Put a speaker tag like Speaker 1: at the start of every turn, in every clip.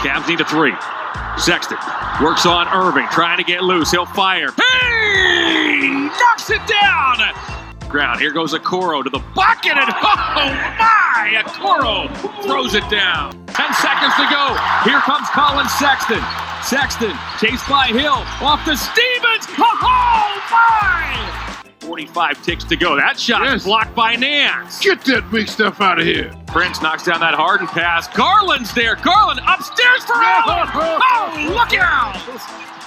Speaker 1: Cavs need a three. Sexton works on Irving, trying to get loose. He'll fire. Hey! Knocks it down! Ground. Here goes Okoro to the bucket, and oh my! Okoro throws it down. Ten seconds to go. Here comes Collin Sexton. Sexton chased by Hill. Off to Stevens. Oh, oh my! 45 ticks to go. That shot is
Speaker 2: Yes.
Speaker 1: blocked by Nance.
Speaker 2: Get that big stuff out of here.
Speaker 1: Prince knocks down that Harden pass. Garland's there. Garland upstairs for Allen. Oh, look out!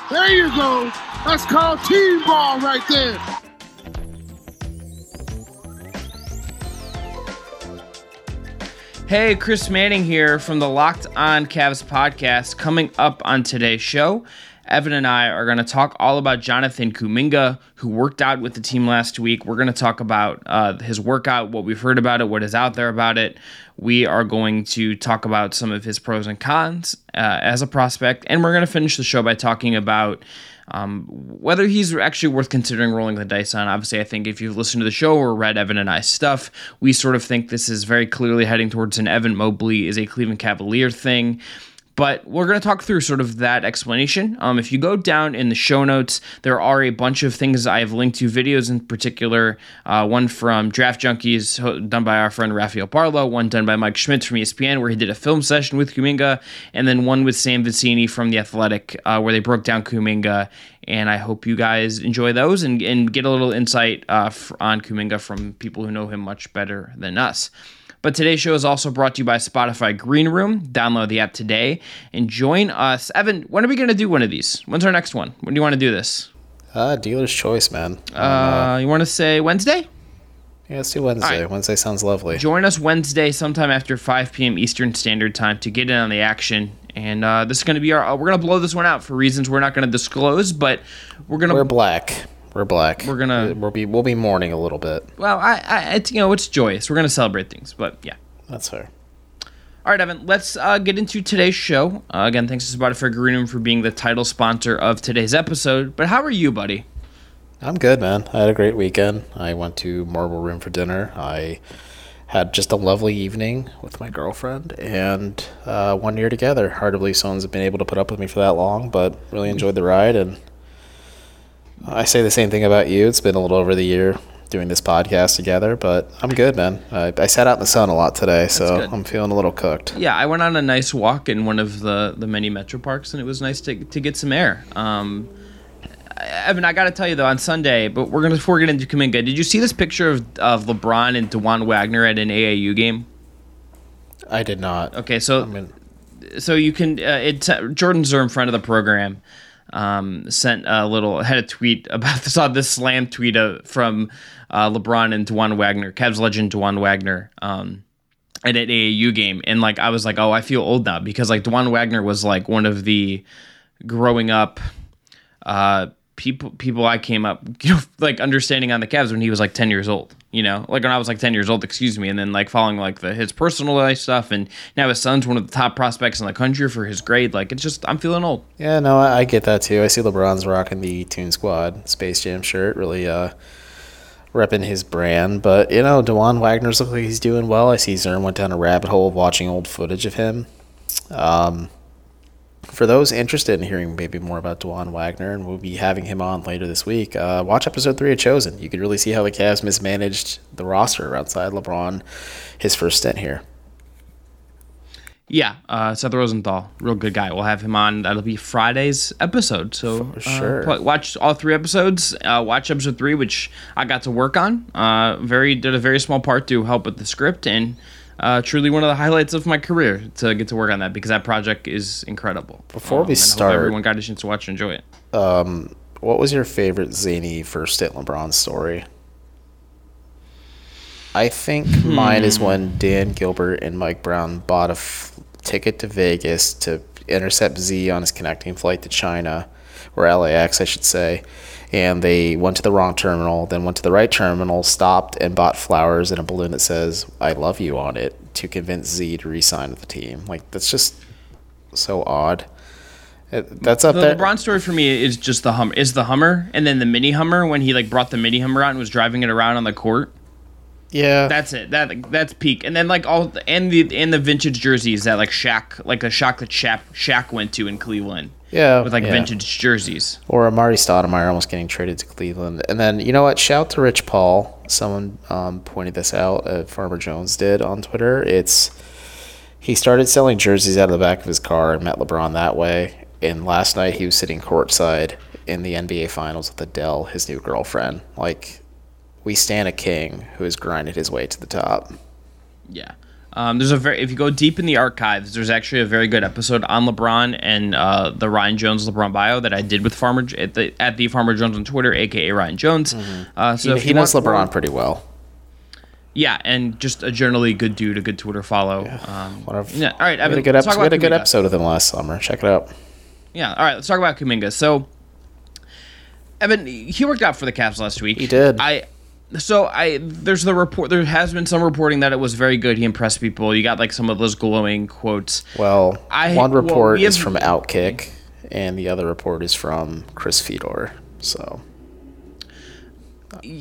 Speaker 2: There you go. That's called team ball right there.
Speaker 3: Hey, Chris Manning here from the Locked On Cavs podcast. Coming up on today's show, Evan and I are going to talk all about Jonathan Kuminga, who worked out with the team last week. We're going to talk about uh, his workout, what we've heard about it, what is out there about it. We are going to talk about some of his pros and cons uh, as a prospect, and we're going to finish the show by talking about um, whether he's actually worth considering rolling the dice on. Obviously, I think if you've listened to the show or read Evan and I's stuff, we sort of think this is very clearly heading towards an Evan Mobley is a Cleveland Cavalier thing. But we're going to talk through sort of that explanation. Um, if you go down in the show notes, there are a bunch of things I have linked to, videos in particular. Uh, one from Draft Junkies, done by our friend Rafael Barlowe, one done by Mike Schmitz from ESPN, where he did a film session with Kuminga, and then one with Sam Vecenie from The Athletic, uh, where they broke down Kuminga. And I hope you guys enjoy those and, and get a little insight uh, on Kuminga from people who know him much better than us. But today's show is also brought to you by Spotify Green Room. Download the app today and join us. Evan, when are we going to do one of these? When's our next one? When do you want to do this?
Speaker 4: Uh, dealer's choice, man.
Speaker 3: Uh, you want to say Wednesday?
Speaker 4: yeah, let's do Wednesday.
Speaker 3: right.
Speaker 4: Wednesday sounds lovely.
Speaker 3: Join us Wednesday sometime after 5 p.m. Eastern Standard Time to get in on the action. And uh, this is going to be our. We're going to blow this one out for reasons we're not going to disclose, but we're going to.
Speaker 4: We're black. We're black.
Speaker 3: We're gonna-
Speaker 4: We'll be we'll be mourning a little bit.
Speaker 3: well, I, I, it's you know, it's joyous. We're going to celebrate things, but yeah.
Speaker 4: That's fair.
Speaker 3: All right, Evan, let's uh, get into today's show. Uh, again, thanks to Spotify Green Room for being the title sponsor of today's episode. But how are you, buddy?
Speaker 4: I'm good, man. I had a great weekend. I went to Marble Room for dinner. I had just a lovely evening with my girlfriend and uh, one year together. Hard to believe someone's been able to put up with me for that long, but really enjoyed the ride. And I say the same thing about you. It's been a little over the year doing this podcast together, but I'm good, man. I, I sat out in the sun a lot today, so. I'm feeling a little cooked.
Speaker 3: Yeah, I went on a nice walk in one of the, the many metro parks, and it was nice to, to get some air. Um, Evan, I got to tell you though, on Sunday, but we're gonna before we get into Kuminga. Did you see this picture of, of LeBron and Dajuan Wagner at an AAU game?
Speaker 4: I did not.
Speaker 3: Okay, so
Speaker 4: I mean,
Speaker 3: so you can uh, it Jordan in front of the program, um, sent a little had a tweet about saw this slam tweet from uh, LeBron and Dajuan Wagner, Cavs legend Dajuan Wagner, um, at an AAU game, and like I was like, oh, I feel old now because like Dajuan Wagner was like one of the growing up. Uh, people people I came up you know like understanding on the Cavs when he was like 10 years old you know like when I was like 10 years old excuse me and then like following like the his personal life stuff and now his son's one of the top prospects in the country for his grade like it's just I'm feeling old
Speaker 4: Yeah, no, I, I get that too. I see LeBron's rocking the Toon Squad Space Jam shirt, really uh, repping his brand. But you know, Dajuan Wagner's look like he's doing well. I see Zern went down a rabbit hole of watching old footage of him. Um, for those interested in hearing maybe more about Dajuan Wagner, and we'll be having him on later this week, uh, watch episode three of Chosen. You could really see how the Cavs mismanaged the roster outside LeBron, his first stint here.
Speaker 3: yeah uh, Seth Rosenthal real good guy we'll have him on that'll be Friday's episode so
Speaker 4: For
Speaker 3: uh,
Speaker 4: sure.
Speaker 3: watch all three episodes uh, watch episode three which I got to work on uh, very did a very small part to help with the script and uh, truly one of the highlights of my career to get to work on that because that project is incredible.
Speaker 4: Before we
Speaker 3: I hope
Speaker 4: start-
Speaker 3: everyone got a chance to watch and enjoy it.
Speaker 4: Um, what was your favorite zany first stint LeBron story? I think mine is when Dan Gilbert and Mike Brown bought a f- ticket to Vegas to intercept Z on his connecting flight to China, or LAX, I should say. And they went to the wrong terminal, then went to the right terminal, stopped, and bought flowers and a balloon that says "I love you" on it to convince Z to re-sign with the team. Like that's just so odd. It- That's up
Speaker 3: The
Speaker 4: there.
Speaker 3: The LeBron story for me is just the Hummer, is the Hummer, and then the mini Hummer when he like brought the mini Hummer out and was driving it around on the court.
Speaker 4: Yeah.
Speaker 3: That's it. That that's peak. And then like all and the and the vintage jerseys that like Shaq like a Shaq that Shaq, Shaq went to in Cleveland
Speaker 4: yeah.
Speaker 3: with like
Speaker 4: yeah.
Speaker 3: vintage jerseys.
Speaker 4: Or Amar'e Stoudemire almost getting traded to Cleveland. And then, you know what? Shout to Rich Paul. Someone um, pointed this out. Uh, Farmer Jones did on Twitter. It's he started selling jerseys out of the back of his car and met LeBron that way. And last night he was sitting courtside in the NBA Finals with Adele, his new girlfriend. Like, we stand a king who has grinded his way to the top.
Speaker 3: Yeah. Um, there's a very if you go deep in the archives, there's actually a very good episode on LeBron and uh, the Ryan Jones LeBron bio that I did with Farmer at the at the Farmer Jones on Twitter, aka Ryan Jones. Uh, so
Speaker 4: He, he knows
Speaker 3: want-
Speaker 4: LeBron pretty well.
Speaker 3: Yeah, and just a generally good dude, a good Twitter follow. Um,
Speaker 4: One of-
Speaker 3: yeah. All right, Evan,
Speaker 4: had a good,
Speaker 3: let's
Speaker 4: episode,
Speaker 3: talk
Speaker 4: we had a good
Speaker 3: Kuminga.
Speaker 4: episode with him last summer. Check it out.
Speaker 3: Yeah. All right. Let's talk about Kuminga. So, Evan, he worked out for the Cavs last week.
Speaker 4: He did.
Speaker 3: I. So I there's the report. There has been some reporting that it was very good. He impressed people. You got like some of those glowing quotes.
Speaker 4: Well,
Speaker 3: I-
Speaker 4: one
Speaker 3: well,
Speaker 4: report
Speaker 3: we
Speaker 4: is
Speaker 3: have-
Speaker 4: from Outkick, and the other report is from Chris Fedor. So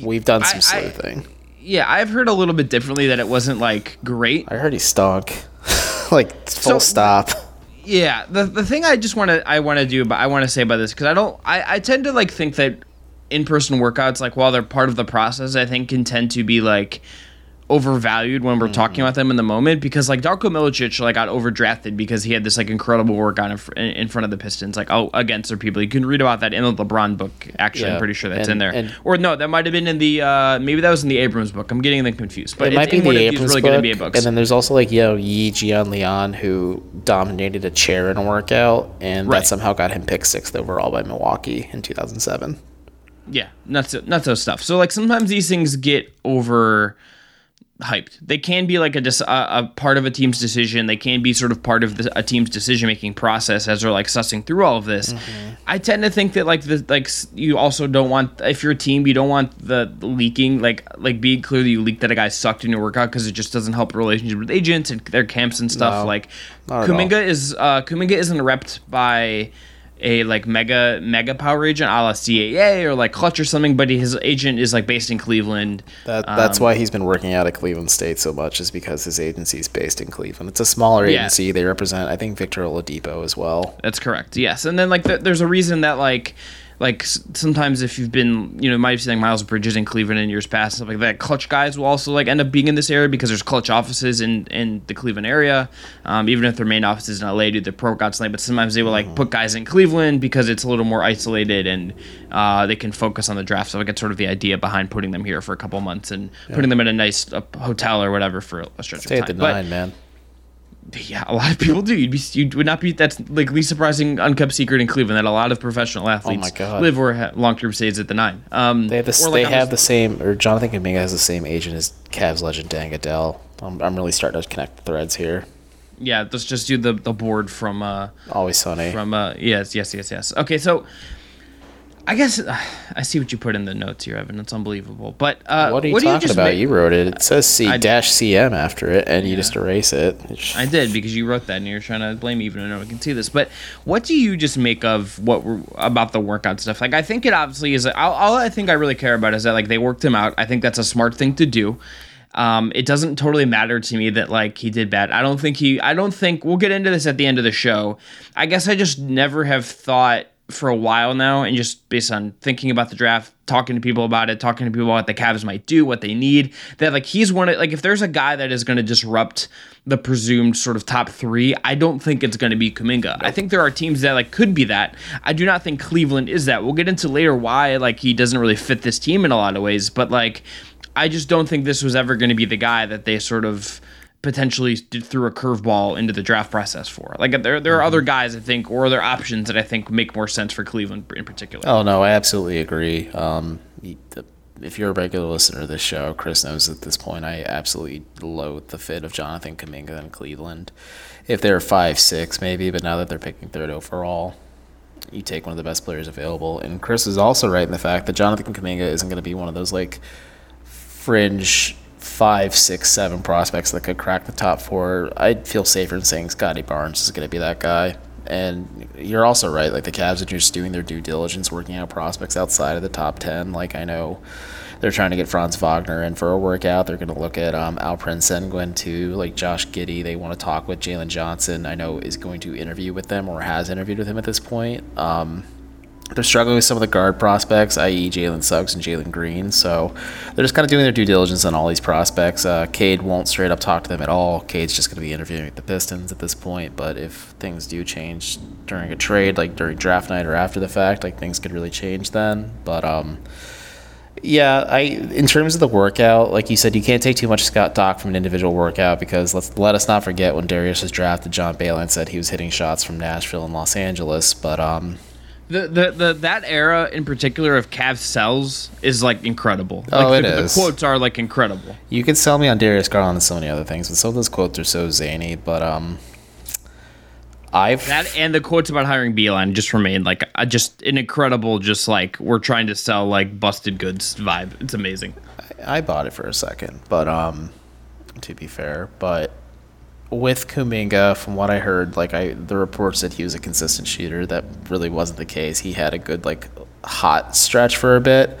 Speaker 4: we've done some
Speaker 3: I- I-
Speaker 4: sleuthing.
Speaker 3: Yeah, I've heard a little bit differently that it wasn't like great.
Speaker 4: I, heard he stunk. like full
Speaker 3: So-
Speaker 4: stop.
Speaker 3: Yeah, the the thing I just want to I want to do, but I want to say about this because I don't I I tend to like think that in person workouts like while they're part of the process, I think can tend to be like overvalued when we're talking about them in the moment because like Darko Milicic like got overdrafted because he had this like incredible workout in, in front of the Pistons like oh against their people. You can read about that in the LeBron book actually I'm pretty sure that's
Speaker 4: and-
Speaker 3: in there.
Speaker 4: and-
Speaker 3: or no that might have been in the uh maybe that was in the Abrams book. I'm getting them confused but
Speaker 4: it might be
Speaker 3: in
Speaker 4: the
Speaker 3: one of these
Speaker 4: Abrams
Speaker 3: really
Speaker 4: book,
Speaker 3: good NBA books.
Speaker 4: and then there's also like Yo Yi Jian Lian who dominated a chair in a workout, and
Speaker 3: Right.
Speaker 4: that somehow got him picked sixth overall by Milwaukee in 2007.
Speaker 3: Yeah, nuts, nuts of stuff. So like sometimes these things get over hyped. They can be like a, a part of a team's decision. They can be sort of part of the, a team's decision making process as they're like sussing through all of this. I tend to think that like the like you also don't want if you're a team you don't want the leaking like like being clear that you leaked that a guy sucked in your workout because it just doesn't help relationship with agents and their camps and stuff.
Speaker 4: No,
Speaker 3: like
Speaker 4: not.
Speaker 3: Kuminga is uh Kuminga isn't repped by a like mega mega power agent a la CAA or like Clutch or something, but his agent is like based in Cleveland.
Speaker 4: That that's
Speaker 3: Um,
Speaker 4: why he's been working out at Cleveland State so much, is because his agency is based in Cleveland. It's a smaller
Speaker 3: Yeah.
Speaker 4: agency. They represent, I think, Victor Oladipo as well.
Speaker 3: That's correct. Yes, and then like th- there's a reason that like like sometimes if you've been you know might have seen like Miles Bridges in Cleveland in years past and stuff like that. Clutch guys will also like end up being in this area because there's Clutch offices in in the Cleveland area. Um, even if their main office is in LA, do the pro tonight, but sometimes they will like put guys in Cleveland because it's a little more isolated and uh, they can focus on the draft. So I get sort of the idea behind putting them here for a couple months and putting them in a nice uh, hotel or whatever for a stretch
Speaker 4: Stay
Speaker 3: of
Speaker 4: at the
Speaker 3: time. But-
Speaker 4: man.
Speaker 3: Yeah, a lot of people do. You'd be, you would not be. That's like least surprising, unkept secret in Cleveland that a lot of professional athletes
Speaker 4: Oh
Speaker 3: live or ha- long term stays at the nine. Um,
Speaker 4: They have the,
Speaker 3: or,
Speaker 4: they have the same, or Jonathan Kuminga has the same agent as Cavs legend Dan Adele. I'm, I'm really starting to connect threads here.
Speaker 3: Yeah, let's just do the the board from uh
Speaker 4: Always sunny.
Speaker 3: from uh yes yes yes yes. Okay, so I guess uh, I see what you put in the notes here, Evan. It's unbelievable. But uh,
Speaker 4: what are you
Speaker 3: do
Speaker 4: talking
Speaker 3: just
Speaker 4: about?
Speaker 3: make-
Speaker 4: you wrote it. It says C dash CM after it, and you just erase it.
Speaker 3: I did because you wrote that and you're trying to blame me even though no one can see this. But what do you just make of what we're, about the workout stuff? Like I think it obviously is. All, all I think I really care about is that like they worked him out. I think that's a smart thing to do. Um, it doesn't totally matter to me that like he did bad. I don't think he. I don't think we'll get into this at the end of the show. I guess I just never have thought for a while now, and just based on thinking about the draft, talking to people about it, talking to people about what the Cavs might do, what they need, that like he's one of like if there's a guy that is going to disrupt the presumed sort of top three, I don't think it's going to be Kuminga. I think there are teams that like could be that. I do not think Cleveland is that. We'll get into later why like he doesn't really fit this team in a lot of ways, but like I just don't think this was ever going to be the guy that they sort of potentially threw a curveball into the draft process for. Like there, there are other guys I think, or other options that I think make more sense for Cleveland in particular.
Speaker 4: Oh no, I absolutely agree. Um, if you're a regular listener to this show, Chris knows at this point I absolutely loathe the fit of Jonathan Kuminga in Cleveland. If they're five six, maybe, but now that they're picking third overall, you take one of the best players available. And Chris is also right in the fact that Jonathan Kuminga isn't going to be one of those like fringe five, six, seven prospects that could crack the top four. I'd feel safer in saying Scottie Barnes is going to be that guy. And you're also right. Like the Cavs are just doing their due diligence, working out prospects outside of the top ten. Like I know they're trying to get Franz Wagner in for a workout. They're going to look at um, Alperen Sengun too, like Josh Giddey. They want to talk with Jalen Johnson. I know is going to interview with them or has interviewed with him at this point. Um, they're struggling with some of the guard prospects, i.e., Jalen Suggs and Jalen Green. So they're just kind of doing their due diligence on all these prospects. Uh, Cade won't straight up talk to them at all. Cade's just going to be interviewing the Pistons at this point. But if things do change during a trade, like during draft night or after the fact, like things could really change then. But um, yeah, I in terms of the workout, like you said, you can't take too much Scott Doc from an individual workout because let's let us not forget when Darius was drafted, John Beilein said he was hitting shots from Nashville and Los Angeles, but um
Speaker 3: the, the, the that era in particular of Cavs sells is like incredible.
Speaker 4: Oh,
Speaker 3: like,
Speaker 4: it
Speaker 3: the,
Speaker 4: is.
Speaker 3: the quotes are like incredible.
Speaker 4: You could sell me on Darius Garland and so many other things, but some of those quotes are so zany. But um, I've
Speaker 3: That and the quotes about hiring Beilein just remain like uh, just an incredible, just like we're trying to sell like busted goods vibe. It's amazing.
Speaker 4: I bought it for a second, but um, to be fair, but with Kuminga, from what I heard, like I the report said he was a consistent shooter. That really wasn't the case. He had a good like hot stretch for a bit.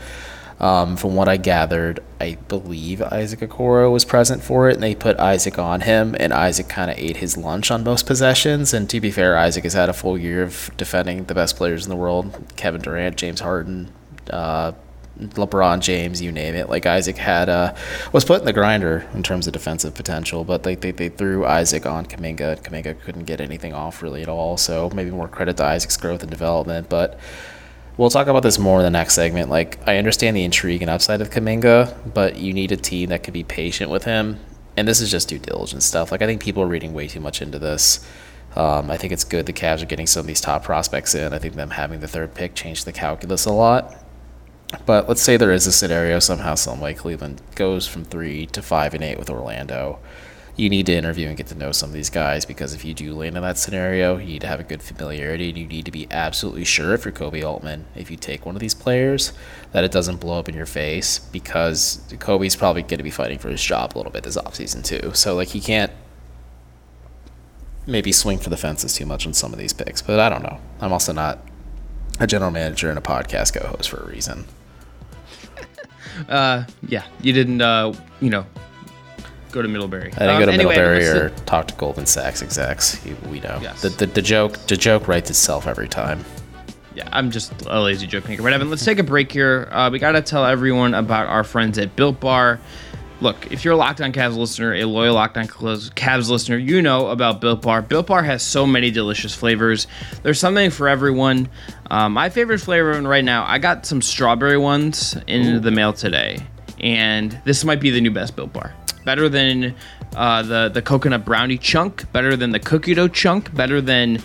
Speaker 4: Um, from what I gathered, I believe Isaac Okoro was present for it, and they put Isaac on him, and Isaac kind of ate his lunch on most possessions. And to be fair, Isaac has had a full year of defending the best players in the world: Kevin Durant, James Harden, uh, LeBron James, you name it. Like Isaac had uh, was put in the grinder in terms of defensive potential, but they, they, they threw Isaac on Kuminga. Kuminga couldn't get anything off really at all. So maybe more credit to Isaac's growth and development. But we'll talk about this more in the next segment. Like I understand the intrigue and upside of Kuminga, but you need a team that can be patient with him. And this is just due diligence stuff. Like I think people are reading way too much into this. Um, I think it's good the Cavs are getting some of these top prospects in. I think them having the third pick changed the calculus a lot. But let's say there is a scenario somehow, some way Cleveland goes from three to five and eight with Orlando. You need to interview and get to know some of these guys because if you do land in that scenario, you need to have a good familiarity and you need to be absolutely sure if you're Koby Altman, if you take one of these players, that it doesn't blow up in your face because Koby's probably going to be fighting for his job a little bit this offseason too. So like he can't maybe swing for the fences too much on some of these picks. But I don't know. I'm also not a general manager and a podcast co-host for a reason.
Speaker 3: Uh, yeah, you didn't, uh, you know, go to Middlebury.
Speaker 4: I didn't
Speaker 3: Um,
Speaker 4: go to
Speaker 3: anyway,
Speaker 4: Middlebury or talk to Goldman Sachs execs. We know
Speaker 3: Yes.
Speaker 4: the, the the joke the joke writes itself every time.
Speaker 3: Yeah, I'm just a lazy joke maker. But Evan, let's take a break here. Uh, we got to tell everyone about our friends at Built Bar. Look, if you're a Locked On Cavs listener, a loyal Locked On Cavs listener, you know about Built Bar. Built Bar has so many delicious flavors. There's something for everyone. Um, my favorite flavor right now, I got some strawberry ones in the mail today, and this might be the new best Built Bar. Better than uh, the the coconut brownie chunk. Better than the cookie dough chunk. Better than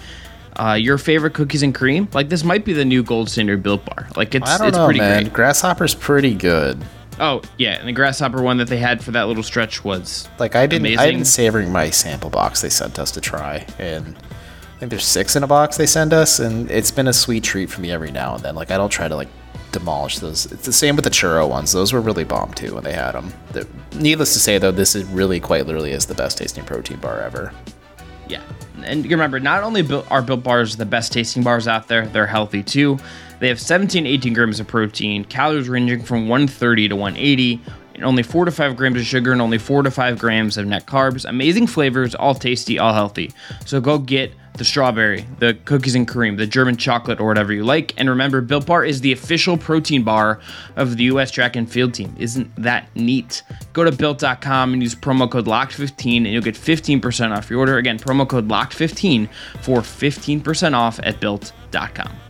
Speaker 3: uh, your favorite cookies and cream. Like this might be the new gold standard Built Bar. Like it's
Speaker 4: I don't
Speaker 3: it's
Speaker 4: know,
Speaker 3: pretty
Speaker 4: man.
Speaker 3: great.
Speaker 4: Grasshopper's pretty good.
Speaker 3: Oh yeah, and the grasshopper one that they had for that little stretch was
Speaker 4: Like I've been
Speaker 3: Amazing.
Speaker 4: I've been savoring my sample box they sent us to try, and I think there's six in a box they send us, and it's been a sweet treat for me every now and then. Like I don't try to like demolish those. It's the same with the churro ones; those were really bomb too when they had them. needless to say, though, this is really quite literally is the best tasting protein bar ever.
Speaker 3: Yeah. And remember, not only are Built Bars the best tasting bars out there, they're healthy too. They have 17, 18 grams of protein, calories ranging from 130 to 180, and only 4 to 5 grams of sugar and only 4 to 5 grams of net carbs. Amazing flavors, all tasty, all healthy. So go get the strawberry, the cookies and cream, the German chocolate, or whatever you like. And remember, Built Bar is the official protein bar of the U.S. track and field team. Isn't that neat? Go to built.com and use promo code LOCKED15 and you'll get 15% off your order. Again, promo code LOCKED15 for 15% off at built.com.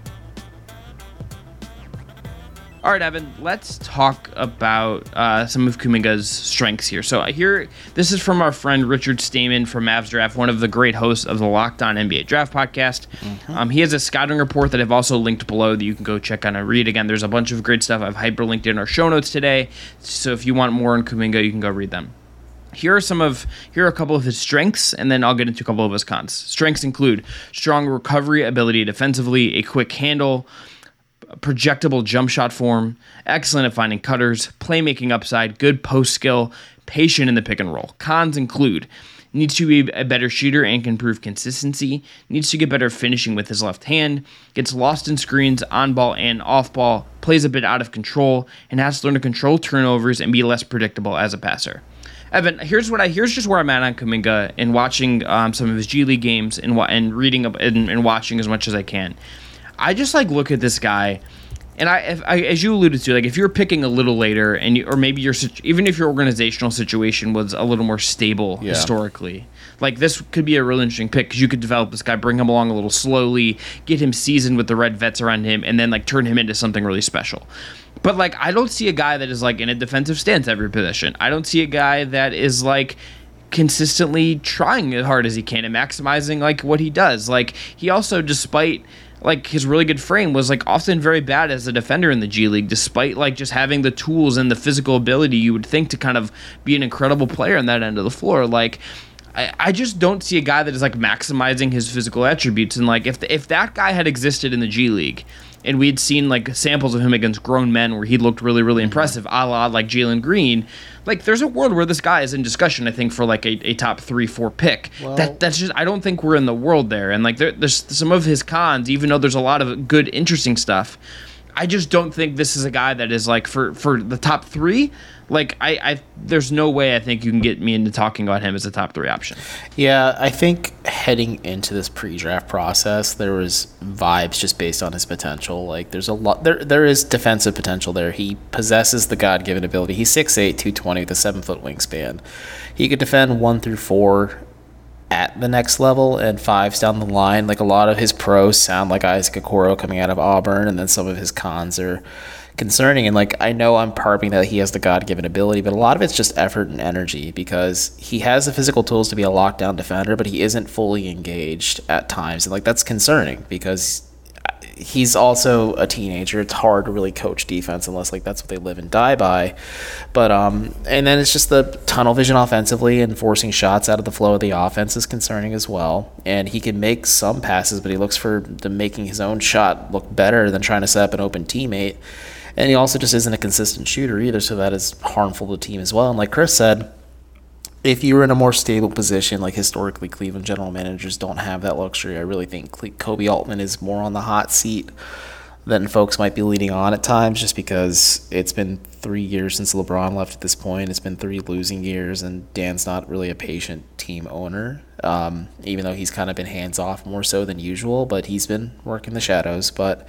Speaker 3: All right, Evan, let's talk about uh, some of Kuminga's strengths here. So I hear this is from our friend Richard Stayman from Mavs Draft, one of the great hosts of the Locked On NBA Draft podcast. Um, he has a scouting report that I've also linked below that you can go check out and read. Again, there's a bunch of great stuff I've hyperlinked in our show notes today. So if you want more on Kuminga, you can go read them. Here are some of here are a couple of his strengths, and then I'll get into a couple of his cons. Strengths include strong recovery ability defensively, a quick handle, projectable jump shot form, excellent at finding cutters, playmaking upside, good post skill, patient in the pick and roll. Cons include needs to be a better shooter and can improve consistency, needs to get better finishing with his left hand, gets lost in screens on ball and off ball, plays a bit out of control, and has to learn to control turnovers and be less predictable as a passer. Evan, here's what I here's just where I'm at on Kuminga and watching um, some of his G League games and and reading and, and watching as much as I can. I just like look at this guy and I, if, I, as you alluded to, like if you're picking a little later, and you, or maybe your even if your organizational situation was a little more stable yeah. historically, like this could be a really interesting pick because you could develop this guy, bring him along a little slowly, get him seasoned with the red vets around him, and then like turn him into something really special. But like I don't see a guy that is like in a defensive stance every position. I don't see a guy that is like consistently trying as hard as he can and maximizing like what he does. Like he also, despite like his really good frame was like often very bad as a defender in the G League, despite like just having the tools and the physical ability you would think to kind of be an incredible player on that end of the floor. Like I, I just don't see a guy that is like maximizing his physical attributes. And like if the, if that guy had existed in the G League, and we'd seen like samples of him against grown men where he looked really, really mm-hmm. impressive, a la like Jalen Green. Like, there's a world where this guy is in discussion. I think for like a, a top three, four pick. Well, that that's just I don't think we're in the world there. And like there, there's some of his cons, even though there's a lot of good, interesting stuff. I just don't think this is a guy that is like for for the top three. Like I, I there's no way I think you can get me into talking about him as a top three option.
Speaker 4: Yeah, I think heading into this pre-draft process, there was vibes just based on his potential. Like there's a lot there there is defensive potential there. He possesses the God given ability. He's 6'8", 220 with a seven foot wingspan. He could defend one through four at the next level and fives down the line. Like a lot of his pros sound like Isaac Okoro coming out of Auburn, and then some of his cons are concerning. And like I know I'm harping that he has the God given ability, but a lot of it's just effort and energy because he has the physical tools to be a lockdown defender, but he isn't fully engaged at times. And like that's concerning because he's also a teenager. It's hard to really coach defense unless like that's what they live and die by. But um, and then it's just the tunnel vision offensively and forcing shots out of the flow of the offense is concerning as well. And he can make some passes, but he looks for the making his own shot look better than trying to set up an open teammate. And he also just isn't a consistent shooter either, so that is harmful to the team as well. And like Chris said, if you were in a more stable position, like historically Cleveland general managers don't have that luxury. I really think Koby Altman is more on the hot seat than folks might be leading on at times, just because it's been three years since LeBron left at this point. It's been three losing years, and Dan's not really a patient team owner, um, even though he's kind of been hands off more so than usual. But he's been working the shadows. But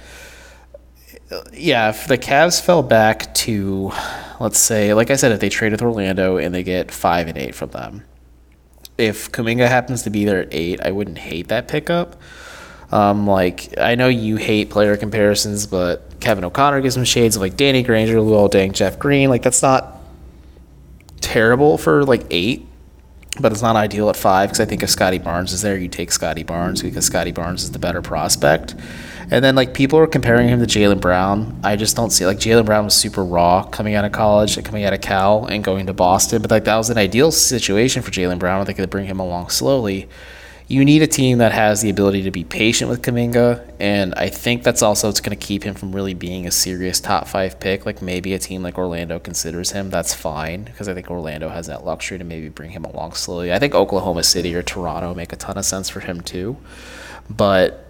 Speaker 4: yeah, if the Cavs fell back to, let's say, like I said, if they trade with Orlando and they get five and eight from them, if Kuminga happens to be there at eight, I wouldn't hate that pickup. Um, like I know you hate player comparisons, but Kevin O'Connor gives some shades of like Danny Granger, Luol Deng, Jeff Green. Like that's not terrible for like eight, but it's not ideal at five because I think if Scottie Barnes is there, you take Scottie Barnes because Scottie Barnes is the better prospect. And then like people are comparing him to Jaylen Brown. I just don't see like Jaylen Brown was super raw coming out of college and coming out of Cal and going to Boston, but like that was an ideal situation for Jaylen Brown. They could bring him along slowly. You need a team that has the ability to be patient with Kuminga, and I think that's also what's going to keep him from really being a serious top five pick. Like maybe a team like Orlando considers him. That's fine because I think Orlando has that luxury to maybe bring him along slowly. I think Oklahoma City or Toronto make a ton of sense for him too, but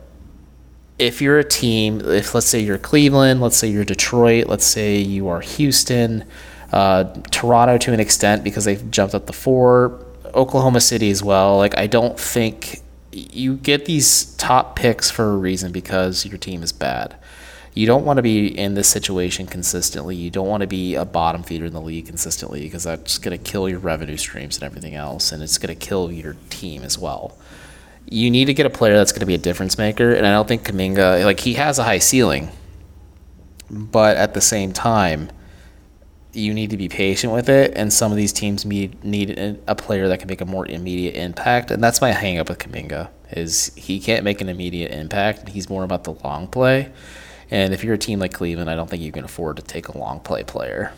Speaker 4: if you're a team, if let's say you're Cleveland, let's say you're Detroit, let's say you are Houston, uh, Toronto to an extent because they've jumped up the four, Oklahoma City as well. Like I don't think you get these top picks for a reason because your team is bad. You don't want to be in this situation consistently. You don't want to be a bottom feeder in the league consistently because that's going to kill your revenue streams and everything else, and it's going to kill your team as well you need to get a player that's going to be a difference maker. And I don't think Kuminga like, he has a high ceiling, but at the same time, you need to be patient with it. And some of these teams need, need a player that can make a more immediate impact. And that's my hang up with Kuminga is he can't make an immediate impact. He's more about the long play. And if you're a team like Cleveland, I don't think you can afford to take a long play player.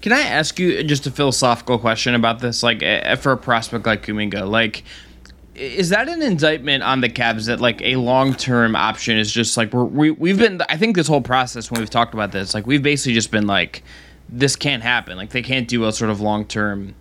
Speaker 3: Can I ask you just a philosophical question about this? Like, eh, eh, for a prospect like Kuminga, like, is that an indictment on the Cavs that like a long term option is just like we're, we we've been I think this whole process when we've talked about this like we've basically just been like this can't happen. Like they can't do a sort of long term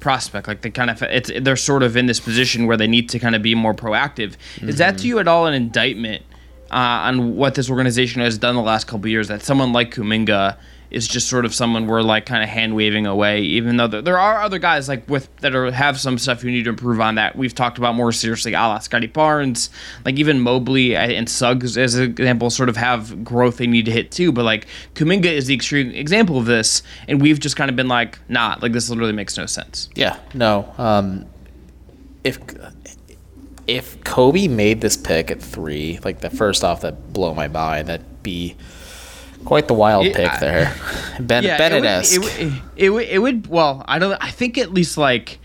Speaker 3: prospect. Like they kind of it's they're sort of in this position where they need to kind of be more proactive. Mm-hmm. is that to you at all an indictment uh, on what this organization has done the last couple years that someone like Kuminga is just sort of someone we're like kind of hand waving away, even though there, there, are other guys like with that are have some stuff you need to improve on that we've talked about more seriously, a la Scottie Barnes, like even Mobley and Suggs as an example, sort of have growth they need to hit too. But like Kuminga is the extreme example of this, and we've just kind of been like, nah, like this literally makes no sense.
Speaker 4: Yeah, no. Um, if if Koby made this pick at three, like the first off that blow my mind, that'd be Quite the wild it, pick there, Ben yeah, Bennett esque.
Speaker 3: It, it, it, would, it would. Well, I don't. I think at least like.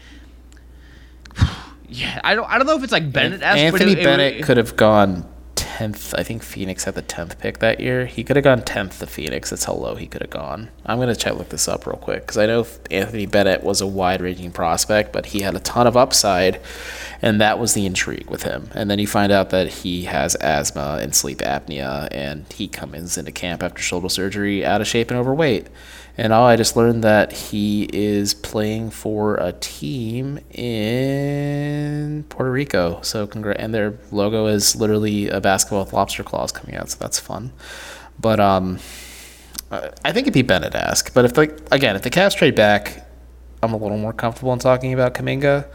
Speaker 3: Yeah, I don't. I don't know if it's like Bennett.
Speaker 4: Anthony Bennett could have gone tenth. I think Phoenix had the tenth pick that year. He could have gone tenth to Phoenix. That's how low he could have gone. I'm gonna check look this up real quick because I know Anthony Bennett was a wide-ranging prospect, but he had a ton of upside, and that was the intrigue with him. And then you find out that he has asthma and sleep apnea, and he comes into camp after shoulder surgery out of shape and overweight. And I just learned that he is playing for a team in Puerto Rico. So congr- and their logo is literally a basketball with lobster claws coming out. So that's fun. But um, I think it'd be ask. But if like again, if the Cavs trade back, I'm a little more comfortable in talking about Kuminga.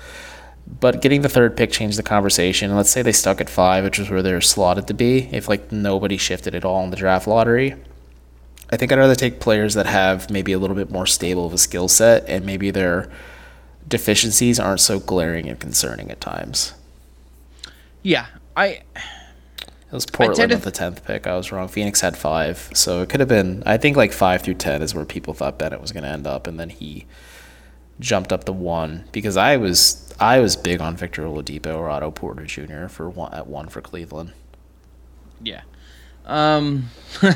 Speaker 4: But getting the third pick changed the conversation. Let's say they stuck at five, which is where they're slotted to be. If like nobody shifted at all in the draft lottery, I think I'd rather take players that have maybe a little bit more stable of a skill set and maybe their deficiencies aren't so glaring and concerning at times.
Speaker 3: Yeah, I.
Speaker 4: It was Portland with the tenth pick. I was wrong. Phoenix had five, so it could have been. I think like five through ten is where people thought Bennett was going to end up, and then he jumped up to one because I was I was big on Victor Oladipo or Otto Porter Jr. for one at one for Cleveland.
Speaker 3: Yeah. Um.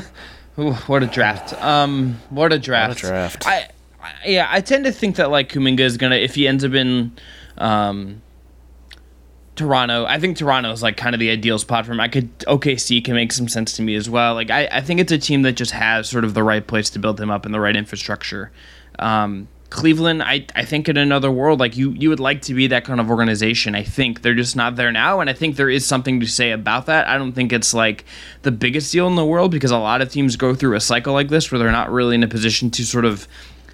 Speaker 3: Ooh, what a draft. Um, what a draft.
Speaker 4: What a draft.
Speaker 3: I, I, yeah, I tend to think that like Kuminga is gonna if he ends up in, um, Toronto. I think Toronto is like kind of the ideal spot for him. I could OKC can make some sense to me as well. Like I, I think it's a team that just has sort of the right place to build him up and the right infrastructure. Um, Cleveland, I, I think in another world, like you, you would like to be that kind of organization. I think they're just not there now, and I think there is something to say about that. I don't think it's like the biggest deal in the world because a lot of teams go through a cycle like this where they're not really in a position to sort of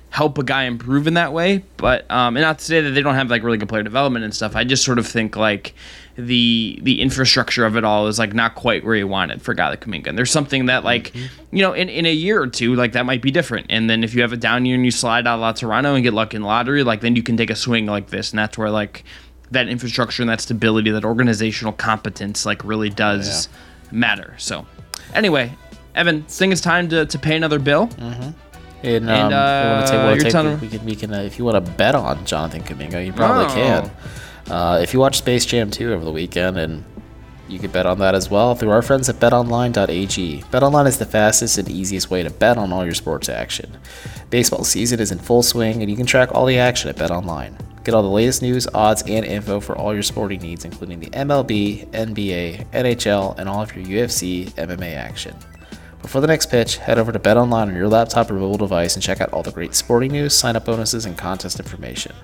Speaker 3: help a guy improve in that way. But um, and not to say that they don't have like really good player development and stuff. I just sort of think like the the infrastructure of it all is like not quite where you want it for a guy like Kuminga. And there's something that like mm-hmm. you know in, in a year or two like that might be different. And then if you have a down year and you slide out of Toronto and get luck in lottery, like then you can take a swing like this, and that's where like that infrastructure and that stability, that organizational competence, like really does yeah. matter. So anyway, Evan, I think it's time to, to pay another bill.
Speaker 4: Mm-hmm. And, um, and uh, take, take, we can, we can uh, if you want to bet on Jonathan Kuminga, you probably oh. can. Uh, if you watch Space Jam 2 over the weekend, and you can bet on that as well through our friends at betonline.ag. BetOnline is the fastest and easiest way to bet on all your sports action. Baseball season is in full swing, and you can track all the action at BetOnline. Get all the latest news, odds, and info for all your sporting needs, including the MLB, NBA, NHL, and all of your UFC, MMA action. Before the next pitch, head over to BetOnline on your laptop or mobile device and check out all the great sporting news, sign up bonuses, and contest information.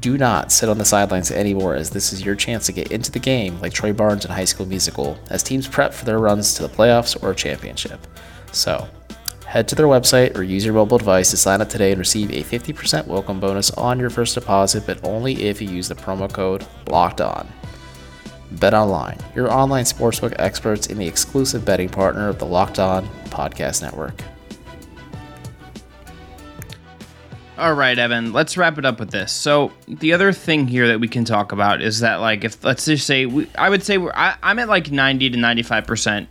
Speaker 4: Do not sit on the sidelines anymore, as this is your chance to get into the game like Troy Barnes in High School Musical, as teams prep for their runs to the playoffs or championship. So, head to their website or use your mobile device to sign up today and receive a 50% welcome bonus on your first deposit, but only if you use the promo code LOCKED ON. Bet Online, your online sportsbook experts and the exclusive betting partner of the Locked On Podcast Network.
Speaker 3: All right, Evan, let's wrap it up with this. So, the other thing here that we can talk about is that, like, if let's just say, we, I would say we're, I, I'm at like 90 to 95%.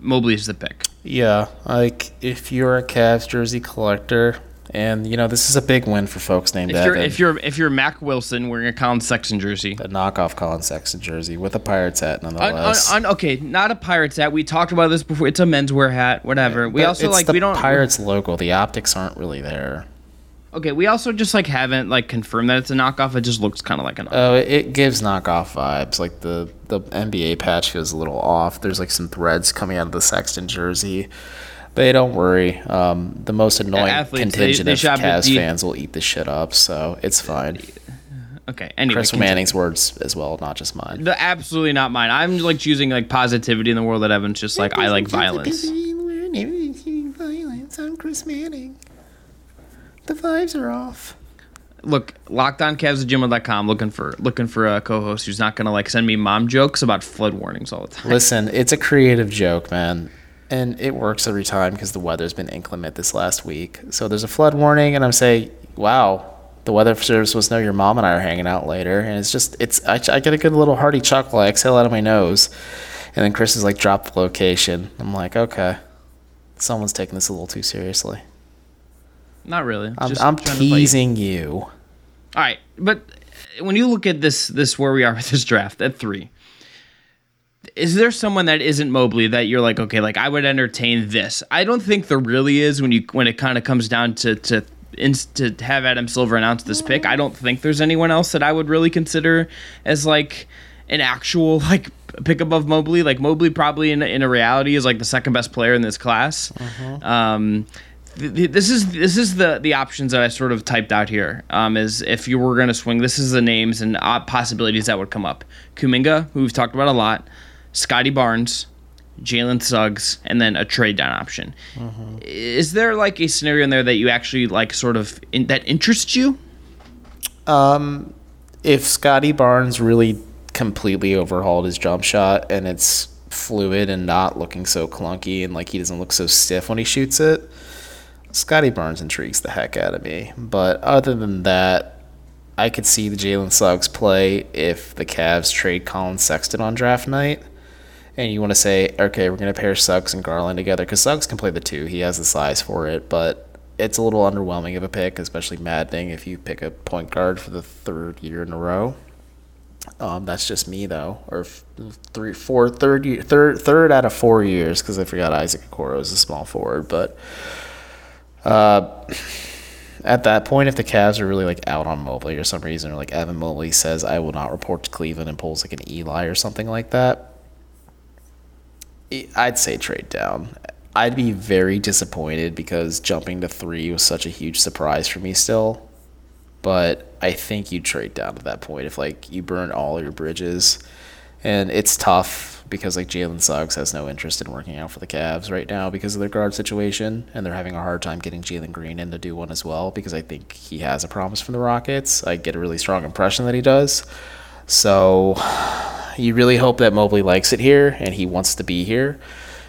Speaker 3: Mobley is the pick.
Speaker 4: Yeah, like if you're a Cavs jersey collector, and you know this is a big win for folks named
Speaker 3: if
Speaker 4: Evan.
Speaker 3: You're, if you're if you're Mack Wilson wearing a Collin Sexton jersey,
Speaker 4: a knockoff Collin Sexton jersey with a Pirates hat, nonetheless.
Speaker 3: On, on, on, okay, not a Pirates hat. We talked about this before. It's a menswear hat. Whatever. We also like we don't
Speaker 4: Pirates logo. The optics aren't really there.
Speaker 3: Okay, we also just like haven't like confirmed that it's a knockoff. It just looks kind of like a knockoff.
Speaker 4: Oh, it gives knockoff vibes. Like the the NBA patch feels a little off. There's like some threads coming out of the Sexton jersey. But hey, don't worry. Um, the most annoying
Speaker 3: athletes,
Speaker 4: contingent
Speaker 3: they
Speaker 4: of
Speaker 3: shop
Speaker 4: Cavs
Speaker 3: D-
Speaker 4: fans will eat the shit up, so it's fine.
Speaker 3: okay, anyway,
Speaker 4: Chris
Speaker 3: continue.
Speaker 4: Manning's words as well, not just mine.
Speaker 3: The, absolutely not mine. I'm like choosing like positivity in the world that Evan's just like I like violence.
Speaker 4: I'm Chris Manning. The vibes are off.
Speaker 3: Look, locked on Cavs looking for looking for a co-host who's not gonna like send me mom jokes about flood warnings all the time.
Speaker 4: Listen, it's a creative joke, man. And it works every time because the weather's been inclement this last week. So there's a flood warning, and I'm saying, wow, the weather service was know your mom and I are hanging out later. And it's just, it's, I, I get a good little hearty chuckle. I exhale out of my nose. And then Chris is like, drop the location. I'm like, okay. Someone's taking this a little too seriously.
Speaker 3: Not really.
Speaker 4: I'm,
Speaker 3: Just
Speaker 4: I'm
Speaker 3: trying to fight you.
Speaker 4: teasing you.
Speaker 3: All right, but when you look at this this where we are with this draft at three, is there someone that isn't Mobley that you're like, okay, like I would entertain this? I don't think there really is when you when it kind of comes down to to to have Adam Silver announce this pick. I don't think there's anyone else that I would really consider as like an actual like pick above Mobley. Like Mobley probably in in a reality is like the second best player in this class. Um, th- th- this is this is the the options that I sort of typed out here. Um, is if you were going to swing, this is the names and uh, possibilities that would come up. Kuminga, who we've talked about a lot, Scottie Barnes, Jalen Suggs, and then a trade down option. Mm-hmm. Is there like a scenario in there that you actually like, sort of in, that interests you?
Speaker 4: Um, if Scottie Barnes really completely overhauled his jump shot and it's fluid and not looking so clunky and like he doesn't look so stiff when he shoots it, Scottie Barnes intrigues the heck out of me. But other than that, I could see the Jalen Suggs play if the Cavs trade Collin Sexton on draft night. And you want to say, okay, we're going to pair Suggs and Garland together because Suggs can play the two. He has the size for it, but it's a little underwhelming of a pick, especially maddening if you pick a point guard for the third year in a row. Um, that's just me though, or f- three, four, third, year, third, third out of four years because I forgot Isaac Okoro is a small forward. But uh, at that point, if the Cavs are really like out on Mobley or some reason, or like Evan Mobley says I will not report to Cleveland and pulls like an Eli or something like that, I'd say trade down. I'd be very disappointed because jumping to three was such a huge surprise for me still. But I think you trade down to that point if like you burn all your bridges. And it's tough because like Jalen Suggs has no interest in working out for the Cavs right now because of their guard situation, and they're having a hard time getting Jalen Green in to do one as well because I think he has a promise from the Rockets. I get a really strong impression that he does. So you really hope that Mobley likes it here and he wants to be here.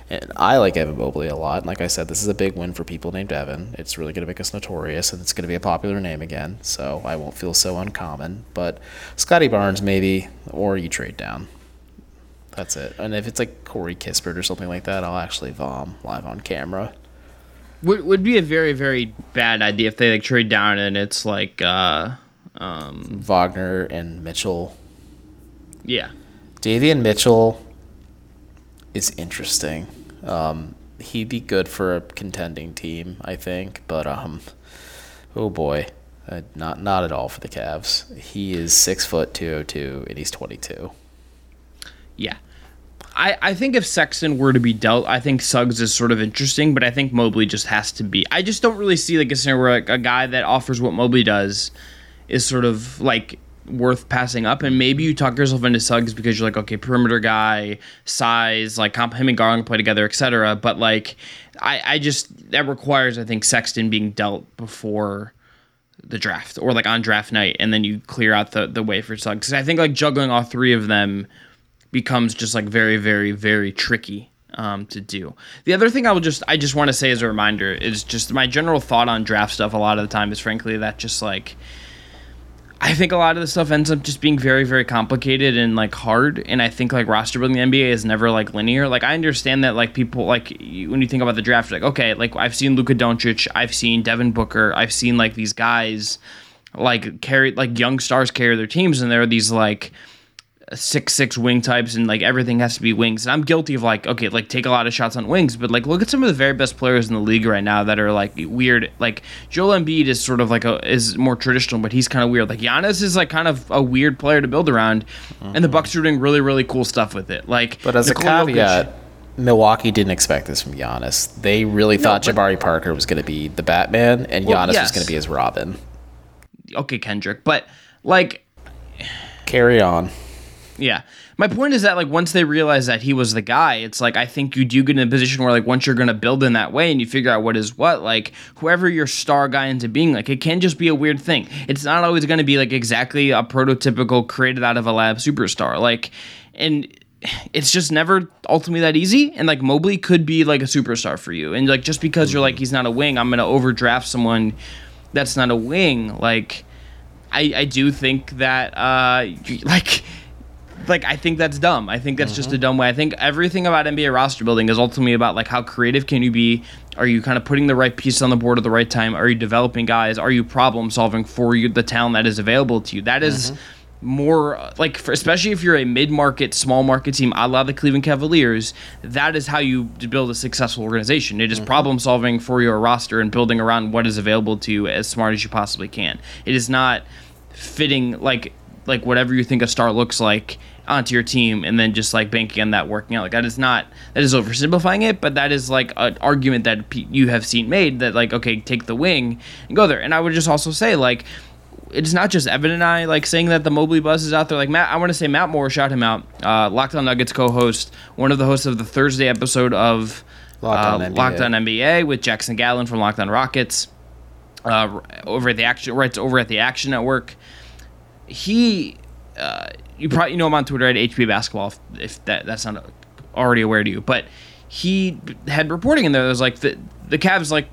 Speaker 4: And I like Evan Mobley a lot. And like I said, this is a big win for people named Evan. It's really going to make us notorious, and it's going to be a popular name again. So I won't feel so uncommon. But Scottie Barnes, maybe, or you trade down. That's it. And if it's like Corey Kispert or something like that, I'll actually vom live on camera.
Speaker 3: Would would be a very very bad idea if they like trade down and it's like, uh, um,
Speaker 4: Wagner and Mitchell.
Speaker 3: yeah.
Speaker 4: Davion Mitchell is interesting. Um, he'd be good for a contending team, I think. But um, oh boy, uh, not not at all for the Cavs. He is six foot two oh two, and he's twenty two.
Speaker 3: Yeah. I, I think if Sexton were to be dealt, I think Suggs is sort of interesting, but I think Mobley just has to be. I just don't really see like a scenario where like, a guy that offers what Mobley does is sort of like worth passing up. And maybe you talk yourself into Suggs because you're like, okay, perimeter guy, size, like comp him and Garland play together, etc. But like, I, I just that requires I think Sexton being dealt before the draft or like on draft night, and then you clear out the the way for Suggs. I think like juggling all three of them becomes just like very very very tricky um, to do the other thing i will just i just want to say as a reminder is just my general thought on draft stuff a lot of the time is frankly that just like i think a lot of the stuff ends up just being very very complicated and like hard and i think like roster building the nba is never like linear. Like i understand that like people like you, when you think about the draft like okay like i've seen Luka Doncic i've seen devin booker i've seen like these guys like carry like young stars carry their teams and there are these like six six wing types and like everything has to be wings. And I'm guilty of like okay, like take a lot of shots on wings, but like look at some of the very best players in the league right now that are like weird. Like Joel Embiid is sort of like a is more traditional, but he's kind of weird. Like Giannis is like kind of a weird player to build around, mm-hmm. and the Bucks are doing really really cool stuff with it. Like,
Speaker 4: but as Nikola a caveat. Jokic, Milwaukee didn't expect this from Giannis. They really no, thought Jabari Parker was going to be the Batman and well, Giannis yes. was going to be his Robin.
Speaker 3: Okay, Kendrick, but like
Speaker 4: carry on.
Speaker 3: Yeah. My point is that like once they realize that he was the guy, it's like I think you do get in a position where like once you're gonna build in that way and you figure out what is what, like whoever your star guy into being, like it can just be a weird thing. It's not always gonna be like exactly a prototypical created out of a lab superstar. Like and it's just never ultimately that easy. And like Mobley could be like a superstar for you. And like just because you're like he's not a wing, I'm gonna overdraft someone that's not a wing. Like I I do think that uh like like I think that's dumb. I think that's mm-hmm. just a mm-hmm. dumb way. I think everything about NBA roster building is ultimately about like how creative can you be? Are you kind of putting the right piece on the board at the right time? Are you developing guys? Are you problem solving for you the talent that is available to you? That is mm-hmm more like for, especially if you're a mid-market small market team a la the cleveland cavaliers that is how you build a successful organization it is mm-hmm. problem solving for your roster and building around what is available to you as smart as you possibly can it is not fitting like like whatever you think a star looks like onto your team and then just like banking on that working out like that is not that is oversimplifying it but that is like an argument that you have seen made that like okay take the wing and go there and i would just also say like it's not just Evan and I like saying that the Mobley buzz is out there. Like Matt, I want to say Matt Moore, shout him out. Uh, Locked On Nuggets co-host, one of the hosts of the Thursday episode of Locked On, uh, NBA. Locked On NBA with Jackson Gatlin from Locked On Rockets. Uh, over at the action, right over at the Action Network. He, uh, you probably you know him on Twitter at HB Basketball. If, that that's not already aware to you, but he had reporting in there that was like the the Cavs like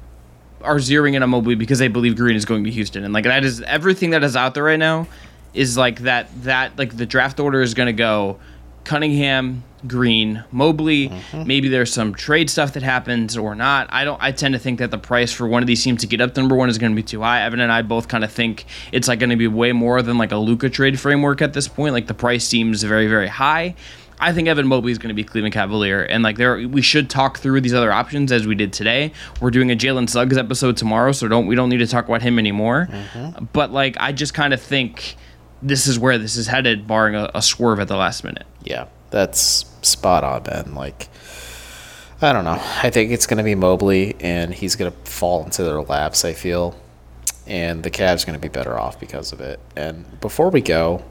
Speaker 3: are zeroing in on Mobley because they believe Green is going to Houston, and like that is everything that is out there right now is like that that like the draft order is going to go Cunningham, Green, Mobley. Mm-hmm. Maybe there's some trade stuff that happens or not. I don't. I tend to think that the price for one of these teams to get up to number one is going to be too high. Evan and I both kind of think it's like going to be way more than like a Luka trade framework at this point. Like the price seems very very high. I think Evan Mobley is going to be Cleveland Cavalier, and like there, we should talk through these other options as we did today. We're doing a Jalen Suggs episode tomorrow, so don't we don't need to talk about him anymore. Mm-hmm. But like, I just kind of think this is where this is headed, barring a, a, swerve at the last minute.
Speaker 4: Yeah, that's spot on, Ben. Like, I don't know. I think it's going to be Mobley, and he's going to fall into their laps. I feel, and the Cavs going to be better off because of it. And before we go,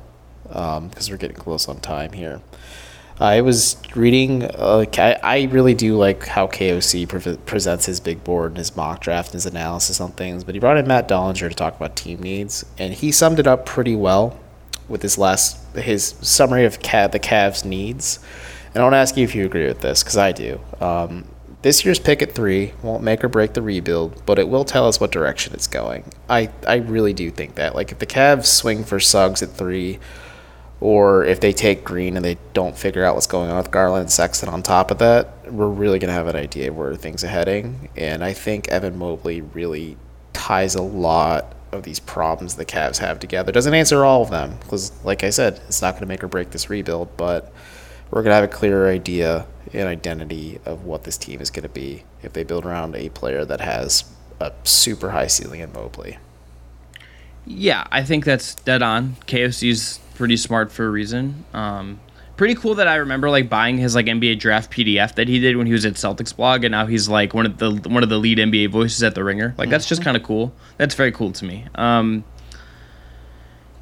Speaker 4: because um, we're getting close on time here. I was reading. Uh, I, I really do like how KOC pre- presents his big board and his mock draft and his analysis on things. But he brought in Matt Dollinger to talk about team needs, and he summed it up pretty well with his last his summary of Cav, the Cavs' needs. And I want to ask you if you agree with this because I do. Um, this year's pick at three won't make or break the rebuild, but it will tell us what direction it's going. I, I really do think that. Like if the Cavs swing for Suggs at three or if they take Green and they don't figure out what's going on with Garland and Sexton on top of that, we're really going to have an idea where things are heading. And I think Evan Mobley really ties a lot of these problems the Cavs have together. Doesn't answer all of them because, like I said, it's not going to make or break this rebuild, but we're going to have a clearer idea and identity of what this team is going to be if they build around a player that has a super high ceiling in Mobley.
Speaker 3: Yeah, I think that's dead on. KOC's pretty smart for a reason. Um, pretty cool that I remember like buying his like NBA draft PDF that he did when he was at Celtics blog, and now he's like one of the one of the lead NBA voices at the Ringer. Like that's just mm-hmm. kind of cool. That's very cool to me. Um,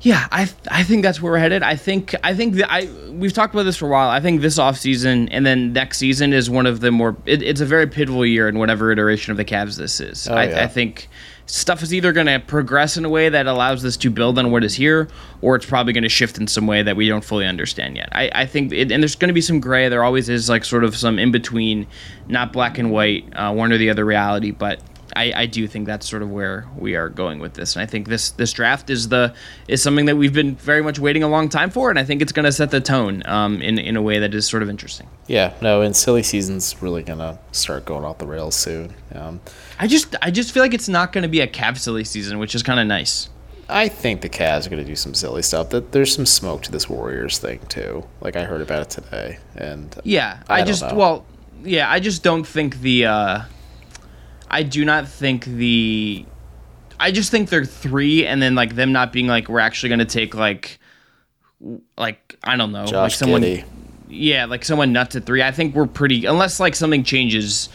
Speaker 3: yeah, I I think that's where we're headed. I think I think that I we've talked about this for a while. I think this offseason and then next season is one of the more it, it's a very pivotal year in whatever iteration of the Cavs this is. Oh, I, yeah. I think stuff is either going to progress in a way that allows this to build on what is here, or it's probably going to shift in some way that we don't fully understand yet. I, I think, it, and there's going to be some gray. There always is like sort of some in between, not black and white, uh, one or the other reality. But I, I do think that's sort of where we are going with this, and I think this this draft is the is something that we've been very much waiting a long time for, and I think it's going to set the tone um, in in a way that is sort of interesting.
Speaker 4: Yeah, no, and silly season's really going to start going off the rails soon. Um,
Speaker 3: I just I just feel like it's not going to be a Cav silly season, which is kind of nice.
Speaker 4: I think the Cavs are going to do some silly stuff. That there's some smoke to this Warriors thing too. Like I heard about it today, and
Speaker 3: Yeah,
Speaker 4: I
Speaker 3: I, just
Speaker 4: know.
Speaker 3: well, yeah, I just don't think the. uh I do not think the. I just think they're three, and then like them not being like we're actually gonna take like, like I don't know, like
Speaker 4: Josh
Speaker 3: someone.
Speaker 4: Giddey.
Speaker 3: Yeah, like someone nuts at three. I think we're pretty unless like something changes.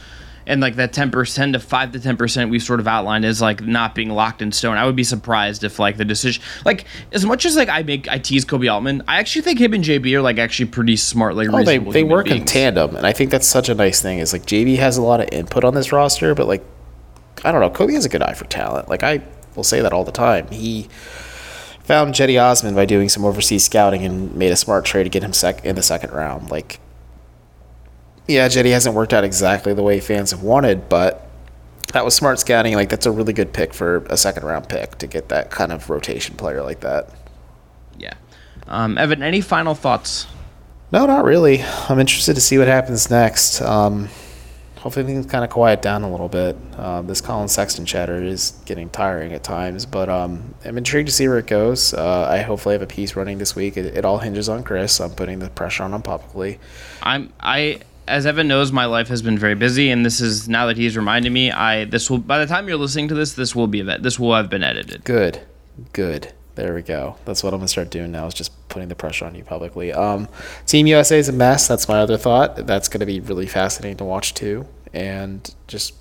Speaker 3: And like that ten percent to five to ten percent we've sort of outlined is like not being locked in stone. I would be surprised if like the decision, like as much as like I make I tease Koby Altman, I actually think him and JB are like actually pretty smart, like
Speaker 4: Oh, they they work in tandem, and I think that's such a nice thing. Is like JB has a lot of input on this roster, but like I don't know, Koby has a good eye for talent. Like I will say that all the time. He found Cedi Osman by doing some overseas scouting and made a smart trade to get him sec- in the second round. Like, yeah, Cedi hasn't worked out exactly the way fans have wanted, but that was smart scouting. Like that's a really good pick for a second round pick to get that kind of rotation player like that.
Speaker 3: Yeah. Um, Evan, any final thoughts?
Speaker 4: No, not really. I'm interested to see what happens next. Um, hopefully things kind of quiet down a little bit. Uh, this Collin Sexton chatter is getting tiring at times, but um, I'm intrigued to see where it goes. Uh, I hopefully have a piece running this week. It, it all hinges on Chris. I'm putting the pressure on him publicly.
Speaker 3: I'm I as Evan knows, my life has been very busy, and this is now that he's reminded me. I this will by the time you're listening to this, this will be this will have been edited.
Speaker 4: Good, good. There we go. That's what I'm gonna start doing now. Is just putting the pressure on you publicly. Um, Team USA is a mess. That's my other thought. That's gonna be really fascinating to watch too, and just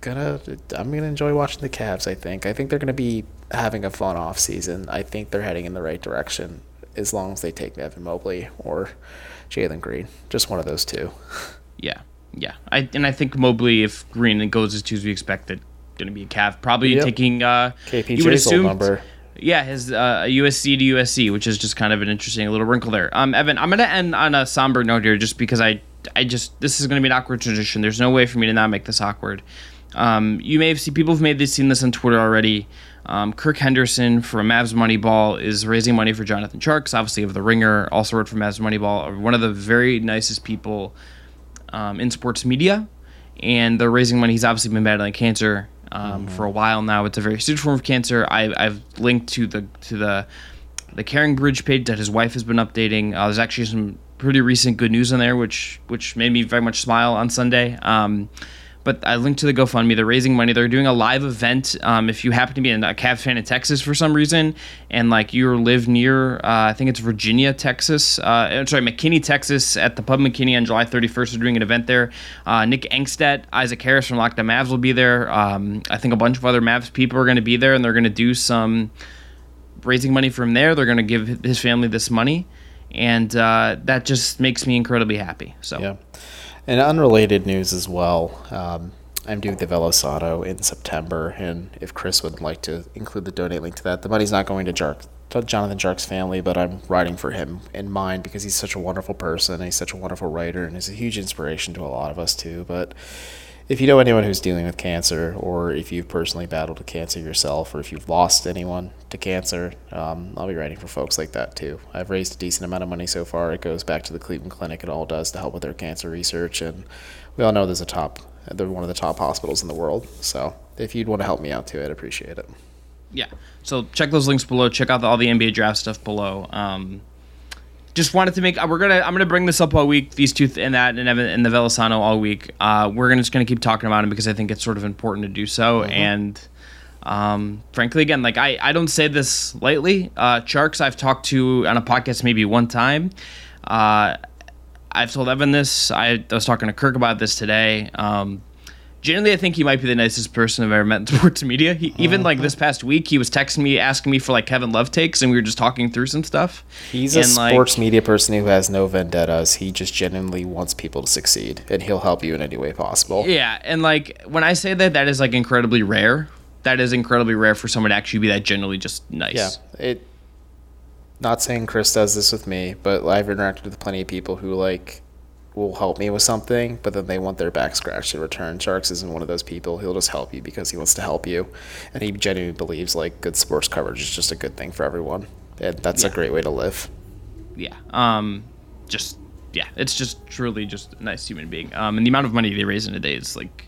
Speaker 4: gonna I'm gonna enjoy watching the Cavs. I think. I think they're gonna be having a fun off season. I think they're heading in the right direction as long as they take Evan Mobley or Jalen Green. Just one of those two.
Speaker 3: Yeah, yeah. I and I think Mobley, if Green goes as two as we expected, going to be a Cav. Probably
Speaker 4: Yep.
Speaker 3: taking uh, you would
Speaker 4: KPJ's
Speaker 3: assume
Speaker 4: number.
Speaker 3: Yeah, his uh, USC to USC, which is just kind of an interesting little wrinkle there. Um, Evan, I'm gonna end on a somber note here, just because I, I just this is gonna be an awkward tradition. There's no way for me to not make this awkward. Um, you may have seen people have made this seen this on Twitter already. Um, Kirk Henderson from Mavs Moneyball is raising money for Jonathan Tjarks, obviously of the Ringer, also wrote for Mavs Moneyball, one of the very nicest people um, in sports media, and they're raising money. He's obviously been battling cancer um, for a while now. It's a very serious form of cancer. I, I've linked to the to the the Caring Bridge page that his wife has been updating. Uh, there's actually some pretty recent good news on there, which which made me very much smile on Sunday. Um, but I linked to the GoFundMe. They're raising money. They're doing a live event. Um, if you happen to be a Cavs fan in Texas for some reason, and like you live near, uh, I think it's Virginia, Texas. Uh, sorry, McKinney, Texas, at the Pub McKinney on July 31st. They're doing an event there. Uh, Nick Angstadt, Isaac Harris from Locked On Mavs will be there. Um, I think a bunch of other Mavs people are going to be there, and they're going to do some raising money from there. They're going to give his family this money, and uh, that just makes me incredibly happy. So.
Speaker 4: Yeah. And unrelated news as well. Um, I'm doing the VeloSano in September, and if Chris would like to include the donate link to that, the money's not going to Jark, to Jonathan Tjarks' family, but I'm writing for him in mind because he's such a wonderful person, and he's such a wonderful writer, and he's a huge inspiration to a lot of us too. But if you know anyone who's dealing with cancer, or if you've personally battled cancer yourself, or if you've lost anyone to cancer, um, I'll be writing for folks like that too. I've raised a decent amount of money so far. It goes back to the Cleveland Clinic. It all does to help with their cancer research, and we all know there's a top. They're one of the top hospitals in the world. So if you'd want to help me out too, I'd appreciate it.
Speaker 3: Yeah. So check those links below. Check out the, all the NBA draft stuff below. Um, just wanted to make we're gonna I'm gonna bring this up all week. These two th- and that and Evan and the VeloSano all week. Uh, we're gonna just gonna keep talking about him because I think it's sort of important to do so. And um, frankly, again, like I I don't say this lightly. Uh, Tjarks I've talked to on a podcast maybe one time. Uh, I've told Evan this. I, I was talking to Kirk about this today. Um, generally, I think he might be the nicest person I've ever met in sports media. He, even like this past week, he was texting me, asking me for like Kevin Love takes, and we were just talking through some stuff.
Speaker 4: He's a
Speaker 3: And, like,
Speaker 4: sports media person who has no vendettas. He just genuinely wants people to succeed, and he'll help you in any way possible.
Speaker 3: Yeah, and like when I say that, that is like incredibly rare. That is incredibly rare for someone to actually be that generally just nice.
Speaker 4: Yeah, it. Not saying Chris does this with me, but I've interacted with plenty of people who like will help me with something, but then they want their back scratched in return. Tjarks isn't one of those people. He'll just help you because he wants to help you, and he genuinely believes like good sports coverage is just a good thing for everyone, and that's a great way to live.
Speaker 3: yeah. Um, just yeah, it's just truly just a nice human being. Um, and the amount of money they raise in a day is like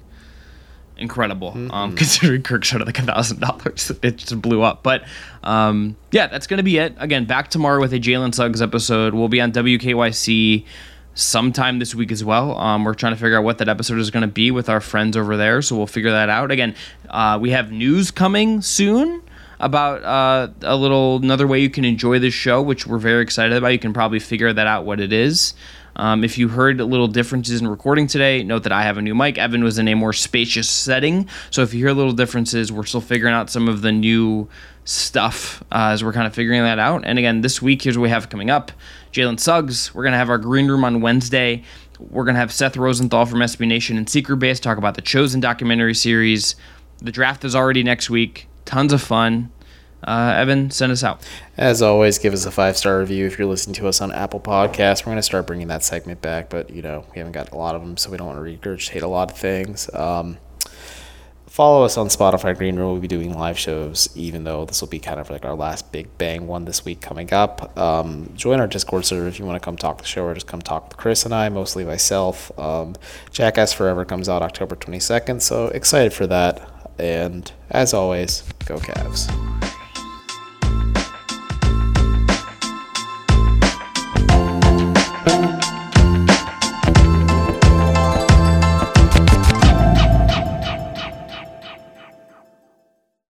Speaker 3: incredible. Mm-hmm. Um, considering Kirk showed like a thousand dollars, it just blew up. But um, yeah, that's gonna be it. Again, back tomorrow with a Jalen Suggs episode. We'll be on WKYC sometime this week as well. Um, we're trying to figure out what that episode is going to be with our friends over there, so we'll figure that out. Again, uh, we have news coming soon about uh, a little another way you can enjoy this show, which we're very excited about. You can probably figure that out what it is. Um, if you heard little differences in recording today, note that I have a new mic. Evan was in a more spacious setting. So if you hear little differences, we're still figuring out some of the new stuff uh, as we're kind of figuring that out. And again, this week, here's what we have coming up Jalen Suggs. We're going to have our green room on Wednesday. We're going to have Seth Rosenthal from SB Nation and Secret Base talk about the Chosen documentary series. The draft is already next week. Tons of fun. Uh, Evan, send us out.
Speaker 4: As always, give us a five star review if you're listening to us on Apple Podcasts. We're going to start bringing that segment back, but you know we haven't got a lot of them, so we don't want to regurgitate a lot of things. Um, follow us on Spotify Green Room. We'll be doing live shows, even though this will be kind of like our last big bang one this week coming up. Um, join our Discord server if you want to come talk the show or just come talk with Chris and I, mostly myself. Um, Jackass Forever comes out October 22nd, so excited for that. And as always, go Cavs.